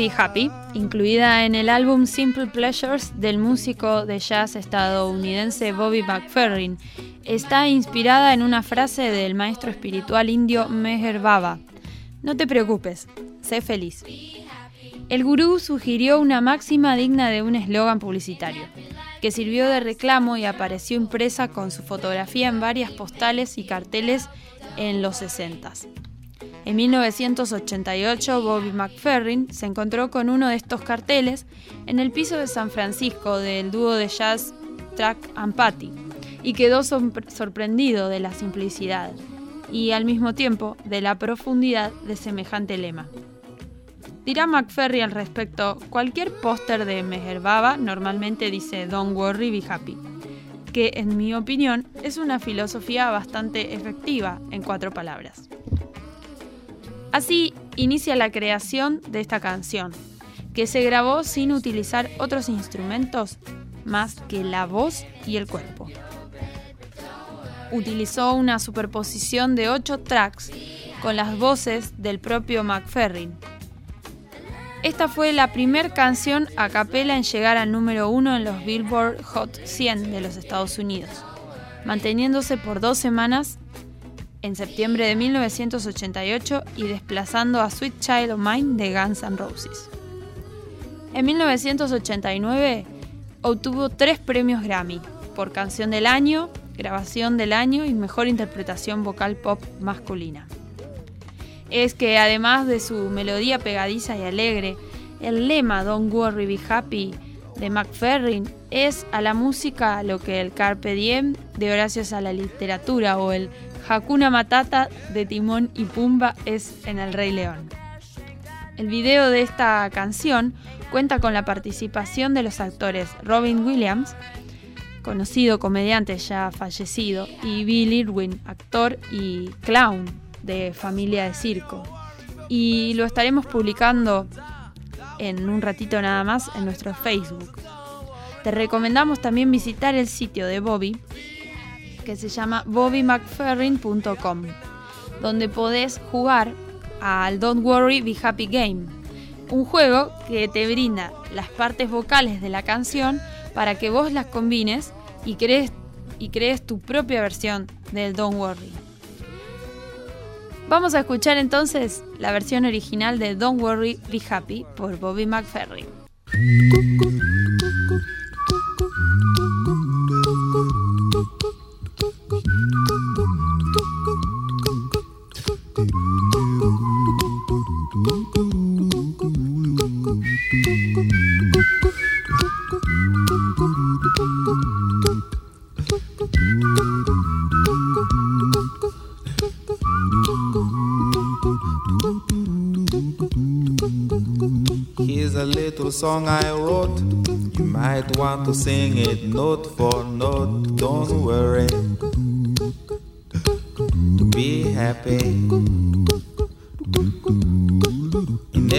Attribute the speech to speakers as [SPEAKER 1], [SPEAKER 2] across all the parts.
[SPEAKER 1] Be Happy, incluida en el álbum Simple Pleasures del músico de jazz estadounidense Bobby McFerrin, está inspirada en una frase del maestro espiritual indio Meher Baba. No te preocupes, sé feliz. El gurú sugirió una máxima digna de un eslogan publicitario, que sirvió de reclamo y apareció impresa con su fotografía en varias postales y carteles en los 60. En 1988, Bobby McFerrin se encontró con uno de estos carteles en el piso de San Francisco del dúo de jazz Track and Patty y quedó sorprendido de la simplicidad y al mismo tiempo de la profundidad de semejante lema. Dirá McFerry al respecto, cualquier póster de Meher Baba normalmente dice Don't worry, be happy, que en mi opinión es una filosofía bastante efectiva en cuatro palabras. Así inicia la creación de esta canción, que se grabó sin utilizar otros instrumentos más que la voz y el cuerpo. Utilizó una superposición de ocho tracks con las voces del propio McFerrin. Esta fue la primera canción a capela en llegar al número uno en los Billboard Hot 100 de los Estados Unidos, manteniéndose por dos semanas en septiembre de 1988 y desplazando a Sweet Child of Mine de Guns N' Roses. En 1989 obtuvo tres premios Grammy por Canción del Año, Grabación del Año y Mejor Interpretación Vocal Pop Masculina. Es que además de su melodía pegadiza y alegre, el lema Don't Worry Be Happy de McFerrin es a la música lo que el Carpe Diem de Horacio a la literatura o el Hakuna Matata de Timón y Pumba es en El Rey León. El video de esta canción cuenta con la participación de los actores Robin Williams, conocido comediante ya fallecido, y Bill Irwin, actor y clown de Familia de Circo. Y lo estaremos publicando en un ratito nada más en nuestro Facebook. Te recomendamos también visitar el sitio de Bobby que se llama bobbymcferrin.com, donde podés jugar al Don't Worry Be Happy Game, un juego que te brinda las partes vocales de la canción para que vos las combines y crees, y crees tu propia versión del Don't Worry. Vamos a escuchar entonces la versión original de Don't Worry Be Happy por Bobby McFerrin.
[SPEAKER 2] Song I wrote. You might want to sing it note for note. Don't worry. To be happy.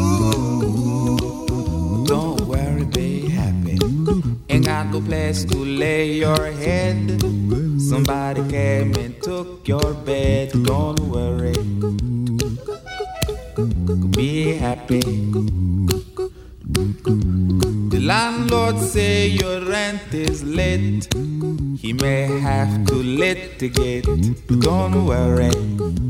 [SPEAKER 2] now. place to lay your head. Somebody came and took your bed. Don't worry. Be happy. The landlord say your rent is late. He may have to litigate. Don't worry.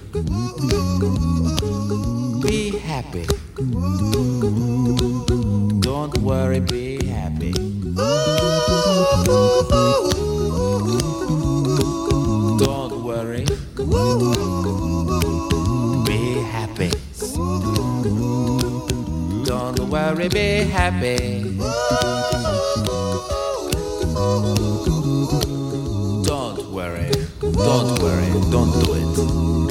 [SPEAKER 2] Be happy. Don't worry, be happy. Don't worry. Be happy. Don't worry, be happy. Don't worry. Don't worry. Don't do it.